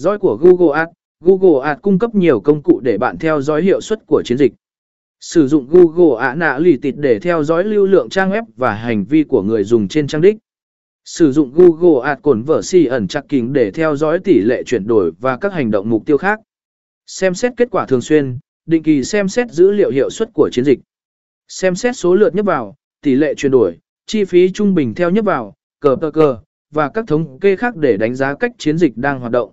Dõi của Google Ads Google Ads cung cấp nhiều công cụ để bạn theo dõi hiệu suất của chiến dịch. Sử dụng Google Analytics để theo dõi lưu lượng trang web và hành vi của người dùng trên trang đích. Sử dụng Google Ads Conversion Tracking để theo dõi tỷ lệ chuyển đổi và các hành động mục tiêu khác. Xem xét kết quả thường xuyên, định kỳ xem xét dữ liệu hiệu suất của chiến dịch. Xem xét số lượt nhấp vào, tỷ lệ chuyển đổi, chi phí trung bình theo nhấp vào, cờ tờ cờ, và các thống kê khác để đánh giá cách chiến dịch đang hoạt động.